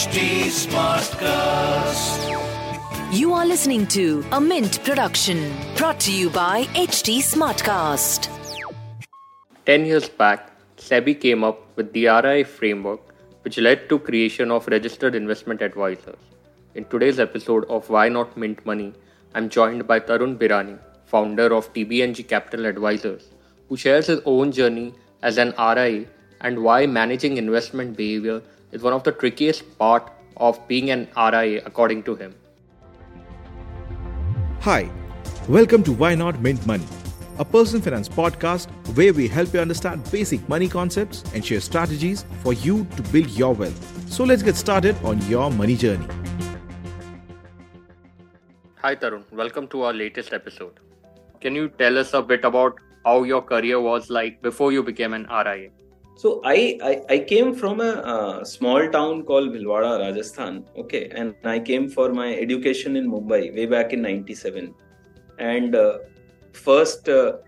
HT Smartcast. You are listening to a Mint production brought to you by HT Smartcast. 10 years back, SEBI came up with the RIA framework which led to creation of registered investment advisors. In today's episode of Why Not Mint Money, I'm joined by Tarun Birani, founder of TBNG Capital Advisors, who shares his own journey as an RIA and why managing investment behavior is one of the trickiest part of being an RIA according to him. Hi, welcome to Why Not Mint Money, a personal finance podcast where we help you understand basic money concepts and share strategies for you to build your wealth. So let's get started on your money journey. Hi Tarun, welcome to our latest episode. Can you tell us a bit about how your career was like before you became an RIA? So I, I, I came from a small town called Bhilwara, Rajasthan. Okay, and I came for my education in Mumbai way back in '97. And uh, first, uh,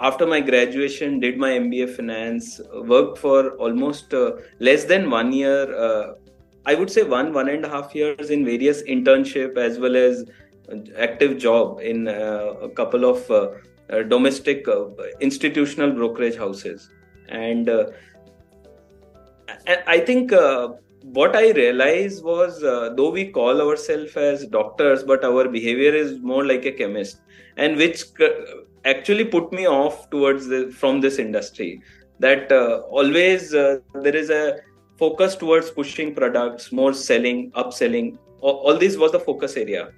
after my graduation, did my MBA finance. Worked for almost uh, less than one year. Uh, I would say one one and a half years in various internship as well as active job in uh, a couple of domestic institutional brokerage houses and uh, I think uh, what I realized was, uh, though we call ourselves as doctors, but our behavior is more like a chemist, and which actually put me off towards the, from this industry. That uh, always uh, there is a focus towards pushing products, more selling, upselling. All, all this was the focus area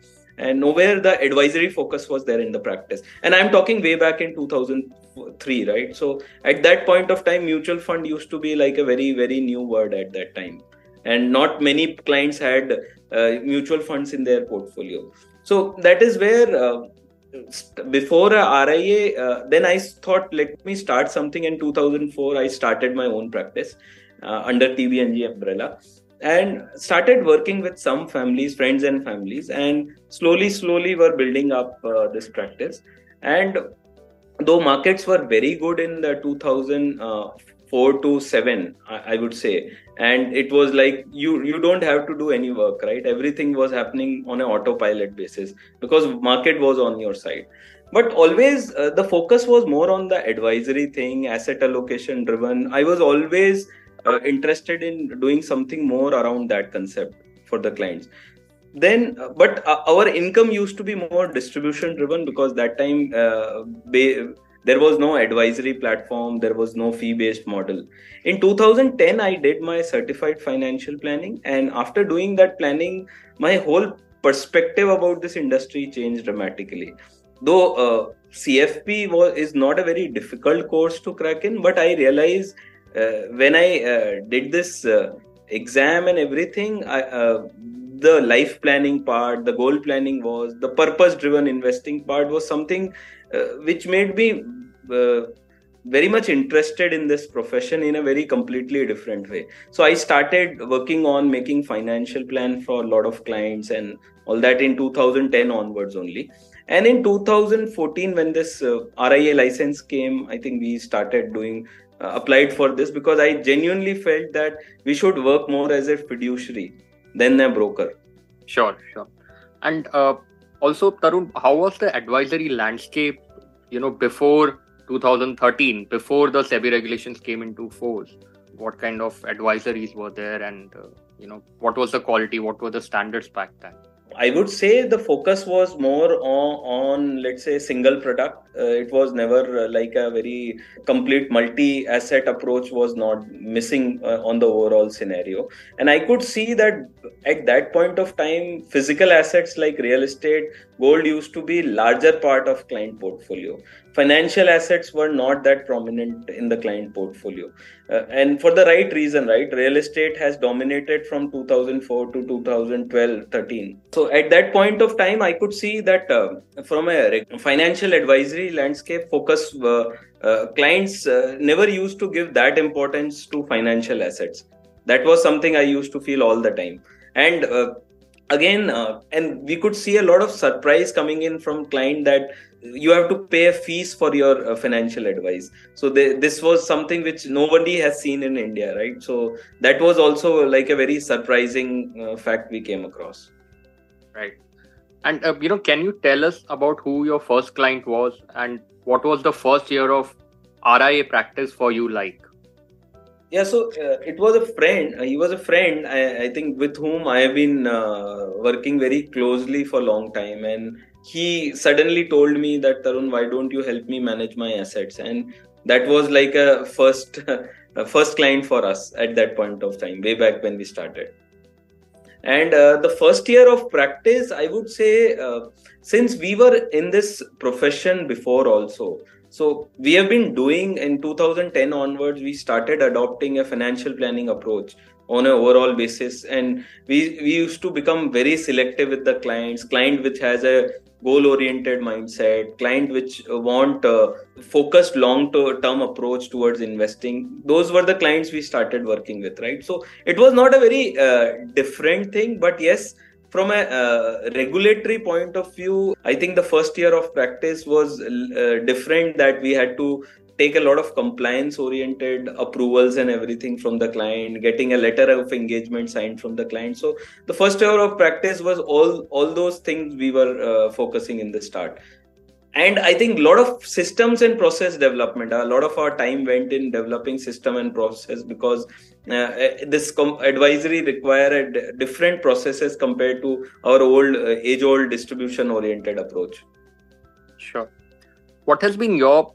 and nowhere the advisory focus was there in the practice. And i'm talking way back in 2003 right? So at that point of time mutual fund used to be like a very very new word at that time. And not many clients had uh, mutual funds in their portfolio. So that is where uh, before RIA, uh, then I thought, let me start something. In 2004, I started my own practice uh, under TBNG umbrella and started working with some families friends and families and slowly slowly were building up uh, this practice. And though markets were very good in the 2004 to 7 I, would say and it was like you you don't have to do any work right? Everything was happening on an autopilot basis because market was on your side. But always uh, the focus was more on the advisory thing asset allocation driven. I was always uh, interested in doing something more around that concept for the clients. Then uh, but uh, our income used to be more distribution driven because that time uh, there was no advisory platform there was no fee based model. In 2010 i did my certified financial planning and after doing that planning my whole perspective about this industry changed dramatically. Though uh, cfp was is not a very difficult course to crack in but i realized when I uh, did this uh, exam and everything, I, the life planning part, the goal planning was the purpose driven investing part was something which made me very much interested in this profession in a very completely different way. So i started working on making financial plan for a lot of clients and all that in 2010 onwards only. And in 2014 when this uh, ria license came i think we started doing uh, applied for this because I genuinely felt that we should work more as a fiduciary than a broker. Sure, sure. And uh, also, Tarun, how was the advisory landscape, you know, before 2013, before the SEBI regulations came into force? What kind of advisories were there, and uh, you know, what was the quality? What were the standards back then? I would say the focus was more on, on let's say, single product. Uh, it was never uh, like a very complete multi-asset approach was not missing uh, on the overall scenario. And I could see that at that point of time, physical assets like real estate, gold used to be larger part of client portfolio financial assets were not that prominent in the client portfolio. Uh, and for the right reason right? Real estate has dominated from 2004 to 2012 13 so at that point of time i could see that uh, from a financial advisory landscape focus uh, uh clients uh, never used to give that importance to financial assets. That was something i used to feel all the time. And uh, again uh, and we could see a lot of surprise coming in from client that you have to pay a fees for your uh, financial advice. So they, this was something which nobody has seen in india right? So that was also like a very surprising uh, fact we came across. Right. And uh, you know can you tell us about who your first client was and what was the first year of ria practice for you like yeah so uh, it was a friend uh, he was a friend I, I, think with whom i have been uh, working very closely for a long time. And he suddenly told me that tarun why don't you help me manage my assets? And that was like a first a first client for us at that point of time way back when we started. And uh, the first year of practice i would say uh, since we were in this profession before also so we have been doing in 2010 onwards we started adopting a financial planning approach on an overall basis. And we we used to become very selective with the clients client which has a goal oriented mindset client which want a focused long term approach towards investing. Those were the clients we started working with right? So it was not a very uh, different thing but yes from a uh, regulatory point of view i think the first year of practice was uh, different that we had to take a lot of compliance oriented approvals and everything from the client getting a letter of engagement signed from the client. So the first year of practice was all all those things we were uh, focusing in the start and i think a lot of systems and process development a lot of our time went in developing system and process because uh, uh this com- advisory required different processes compared to our old uh, age old distribution oriented approach sure what has been your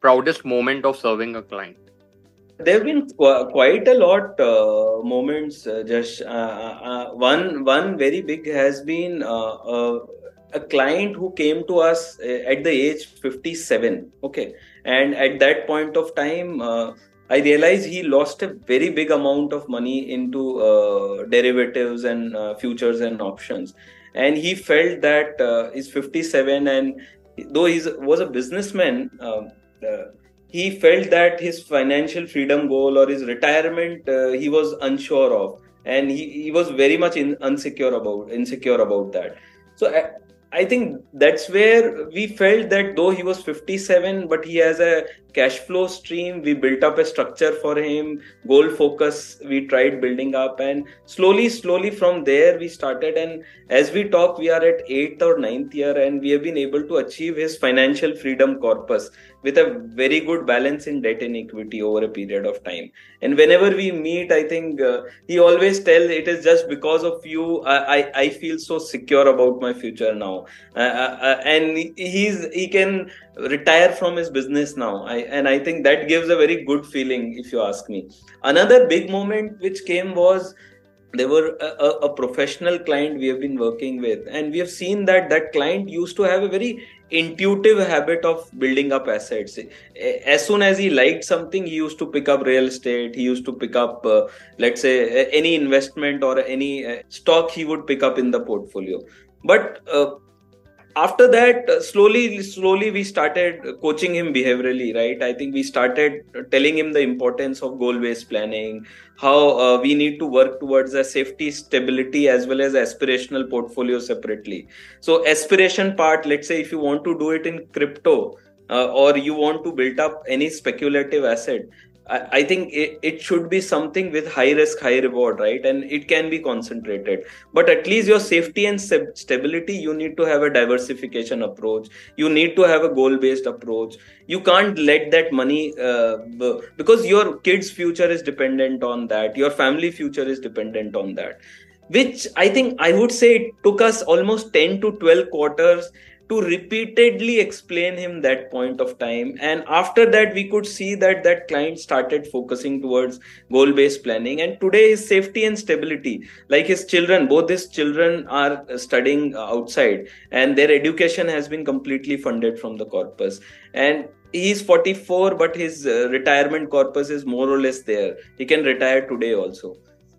proudest moment of serving a client? There have been qu- quite a lot uh, moments. Uh, just uh, uh, uh, one one very big has been uh, a client who came to us at the age 57. Okay, and at that point of time. I realized he lost a very big amount of money into derivatives and futures and options, and he felt that he's 57 and though he was a businessman, uh, he felt that his financial freedom goal or his retirement uh, he was unsure of and he, he was very much in, unsecure about insecure about that so uh, I think that's where we felt that though he was 57, but he has a cash flow stream. We built up a structure for him, goal focus. We tried building up, and slowly, slowly from there we started. And as we talk, we are at eighth or ninth year, and we have been able to achieve his financial freedom corpus with a very good balance in debt and equity over a period of time. And whenever we meet, I think uh, he always tells it is just because of you. I, I, I feel so secure about my future now uh, uh, uh, and he's he can retire from his business now I, and i think that gives a very good feeling if you ask me another big moment which came was there were a, a, a, professional client we have been working with and we have seen that that client used to have a very intuitive habit of building up assets. As soon as he liked something he used to pick up real estate. He used to pick up uh, let's say any investment or any uh, stock he would pick up in the portfolio. But uh, after that uh, slowly slowly we started coaching him behaviorally right? I think we started telling him the importance of goal based planning how uh, we need to work towards a safety stability as well as aspirational portfolio separately. So aspiration part let's say if you want to do it in crypto uh, or you want to build up any speculative asset I think it, it should be something with high risk, high reward, right? And it can be concentrated. But at least your safety and stability, you need to have a diversification approach. You need to have a goal based approach. You can't let that money, uh, because your kid's future is dependent on that. Your family future is dependent on that. Which I think I would say it took us almost 10 to 12 quarters to repeatedly explain him that point of time. And after that we could see that that client started focusing towards goal based planning. And today his safety and stability like his children both his children are studying outside and their education has been completely funded from the corpus. And he's 44 but his uh, retirement corpus is more or less there. He can retire today also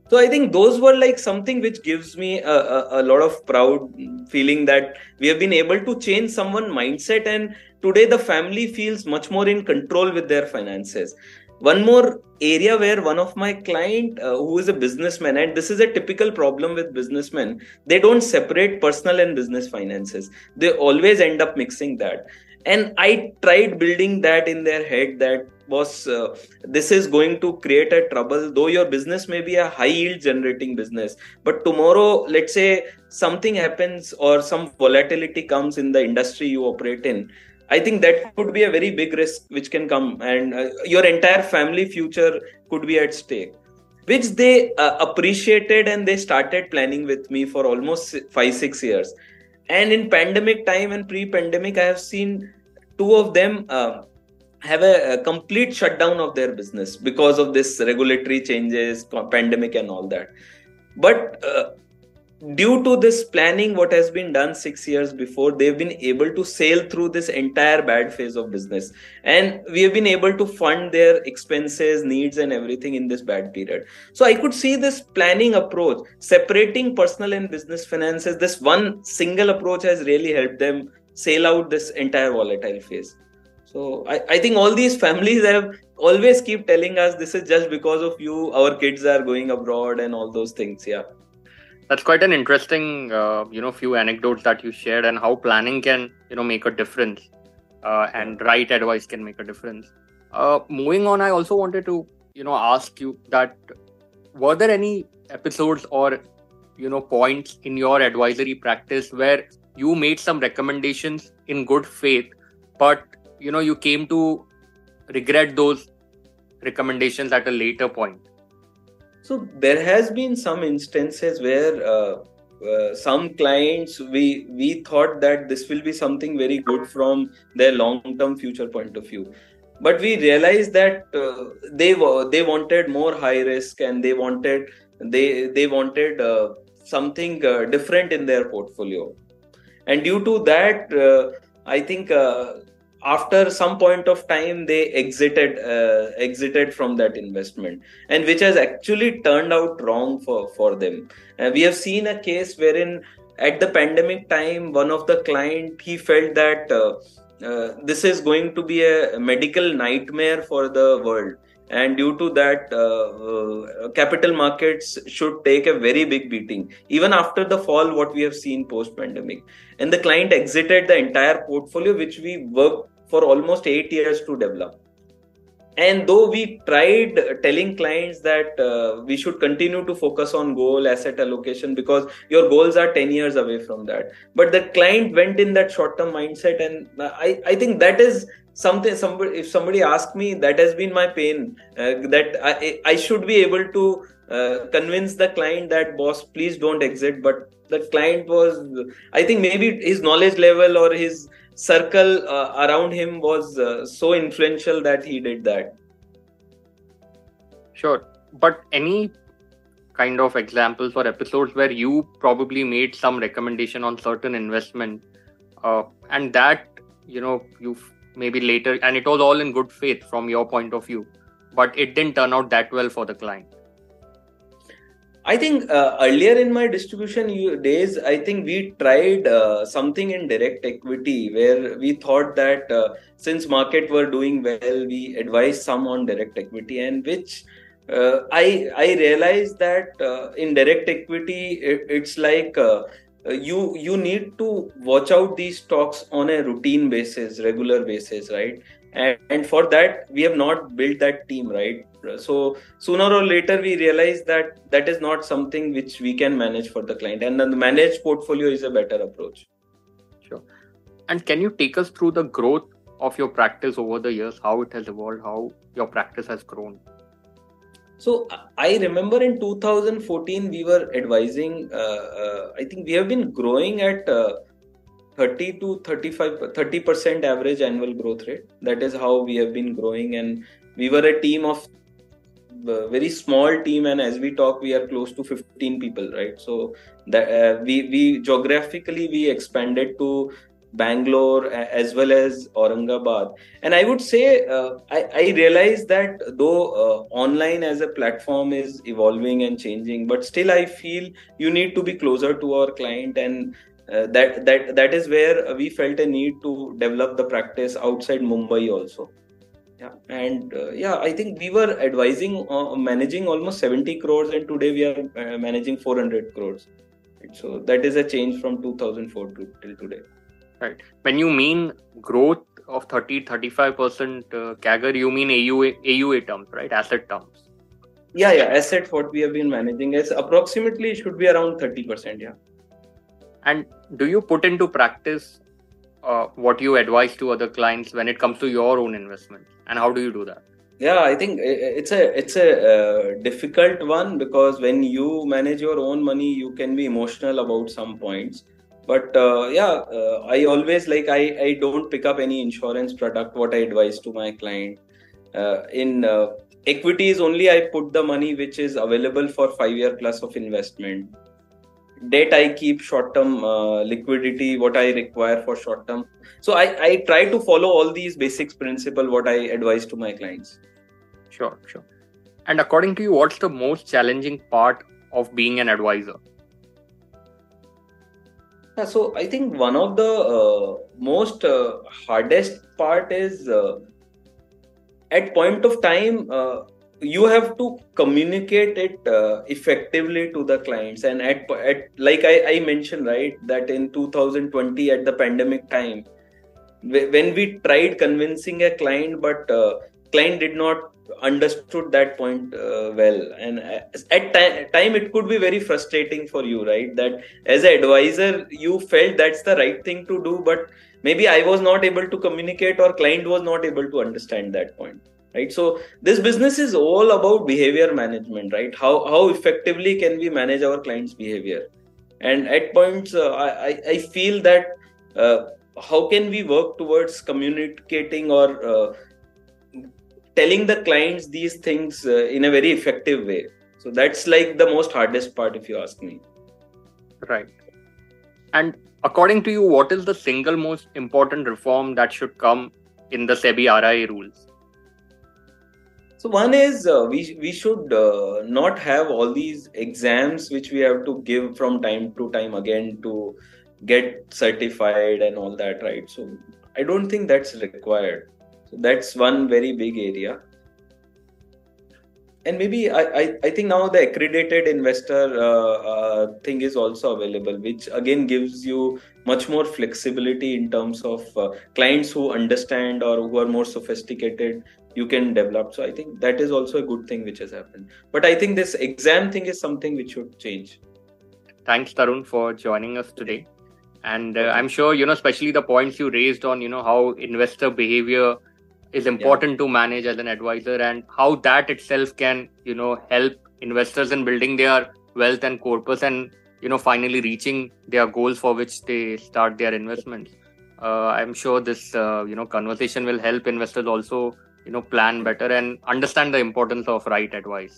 so i think those were like something which gives me a, a, a, lot of proud feeling that we have been able to change someone mindset and today the family feels much more in control with their finances. One more area where one of my client uh, who is a businessman and this is a typical problem with businessmen they don't separate personal and business finances. They always end up mixing that. And i tried building that in their head that was uh, this is going to create a trouble though your business may be a high yield generating business but tomorrow let's say something happens or some volatility comes in the industry you operate in i think that could be a very big risk which can come and uh, your entire family future could be at stake which they uh, appreciated and they started planning with me for almost 5 6 years. And in pandemic time and pre pandemic i have seen two of them uh, have a, a, complete shutdown of their business because of this regulatory changes pandemic and all that. But uh, due to this planning what has been done 6 years before they've been able to sail through this entire bad phase of business. And we have been able to fund their expenses needs and everything in this bad period. So i could see this planning approach separating personal and business finances this one single approach has really helped them sail out this entire volatile phase so I, I think all these families have always keep telling us this is just because of you our kids are going abroad and all those things yeah. That's quite an interesting uh, you know few anecdotes that you shared and how planning can you know make a difference uh, and right advice can make a difference. Uh, moving on i also wanted to you know ask you that were there any episodes or you know points in your advisory practice where you made some recommendations in good faith but you know you came to regret those recommendations at a later point. So there has been some instances where uh, uh, some clients we we thought that this will be something very good from their long term future point of view. But we realized that uh, they were they wanted more high risk and they wanted they they wanted uh, something uh, different in their portfolio. And due to that uh, i think after some point of time they exited uh, exited from that investment and which has actually turned out wrong for for them. Uh, we have seen a case wherein at the pandemic time one of the client he felt that uh, uh this is going to be a medical nightmare for the world. And due to that uh, uh, capital markets should take a very big beating even after the fall what we have seen post pandemic and the client exited the entire portfolio which we worked for almost 8 years to develop. And though we tried telling clients that uh, we should continue to focus on goal asset allocation because your goals are 10 years away from that. But the client went in that short term mindset and i i think that is something somebody if somebody asked me that has been my pain uh, that I, I should be able to uh, convince the client that boss please don't exit. But the client was i think maybe his knowledge level or his circle uh, around him was uh, so influential that he did that. Sure. But any kind of examples or episodes where you probably made some recommendation on certain investment uh, and that you know you maybe later and it was all in good faith from your point of view but it didn't turn out that well for the client I think uh, earlier in my distribution days, I think we tried uh, something in direct equity where we thought that uh, since market were doing well, we advised some on direct equity, and which uh, I I realized that uh, in direct equity it, it's like uh, you you need to watch out these stocks on a routine basis regular basis right and, and for that we have not built that team right? So sooner or later we realize that that is not something which we can manage for the client. And then the managed portfolio is a better approach. Sure. And can you take us through the growth of your practice over the years? How it has evolved? How your practice has grown? So I remember in 2014 we were advising. Uh, uh, I think we have been growing at uh, 30 to 35, 30 percent average annual growth rate. That is how we have been growing, and we were a team of uh, very small team. And as we talk, we are close to 15 people, right? So that uh, we we geographically we expanded to Bangalore as well as Aurangabad. And I would say, uh, I, I realize that though uh, online as a platform is evolving and changing, but still I feel you need to be closer to our client and uh, that that that is where we felt a need to develop the practice outside Mumbai also. yeah and uh, yeah i think we were advising uh, managing almost 70 crores and today we are uh, managing 400 crores so that is a change from 2004 to till today right when you mean growth of 30 35% uh, CAGR, you mean AUA, AUA terms, right? Asset terms. Yeah, yeah. Asset what we have been managing is approximately should be around 30%. Yeah. And do you put into practice uh, what you advise to other clients when it comes to your own investment? And how do you do that? Yeah, I think it's a it's a uh, difficult one because when you manage your own money, you can be emotional about some points. But uh, yeah uh, i always like i i don't pick up any insurance product what i advise to my client. Uh, in uh, equities only i put the money which is available for 5 year plus of investment debt i keep short term uh, liquidity what i require for short term so i i try to follow all these basics principle what i advise to my clients. Sure sure. And according to you what's the most challenging part of being an advisor? Yeah, so I think one of the uh, most uh, hardest part is uh, at point of time uh, you have to communicate it uh, effectively to the clients. And at, at like I, I mentioned right that in 2020 at the pandemic time when we tried convincing a client but uh, client did not understood that point uh, well. And uh, at time, time it could be very frustrating for you right that as an advisor you felt that's the right thing to do but maybe i was not able to communicate or client was not able to understand that point right? So this business is all about behavior management right? How how effectively can we manage our clients behavior? And at points uh, I, I feel that uh, how can we work towards communicating or uh, telling the clients these things uh, in a very effective way? So that's like the most hardest part if you ask me. Right. And according to you what is the single most important reform that should come in the sebi ria rules so one is uh, we we should uh, not have all these exams which we have to give from time to time again to get certified and all that right so i don't think that's required so that's one very big area. And maybe I, I, I think now the accredited investor uh, uh, thing is also available, which again gives you much more flexibility in terms of uh, clients who understand or who are more sophisticated you can develop. So i think that is also a good thing which has happened. But i think this exam thing is something which should change. Thanks tarun for joining us today. And uh, i'm sure you know especially the points you raised on you know how investor behavior is important yeah. to manage as an advisor and how that itself can you know help investors in building their wealth and corpus and you know finally reaching their goals for which they start their investments. Uh, i'm sure this uh, you know conversation will help investors also you know plan better and understand the importance of right advice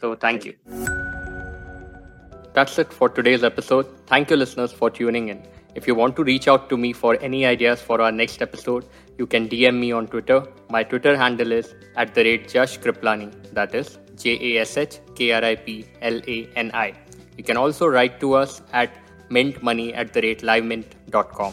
so thank you that's it for today's episode thank you listeners for tuning in if you want to reach out to me for any ideas for our next episode, you can DM me on Twitter. My Twitter handle is at the rate Jash Kriplani, that is J A S H K R I P L A N I. You can also write to us at mintmoney at the rate livemint.com.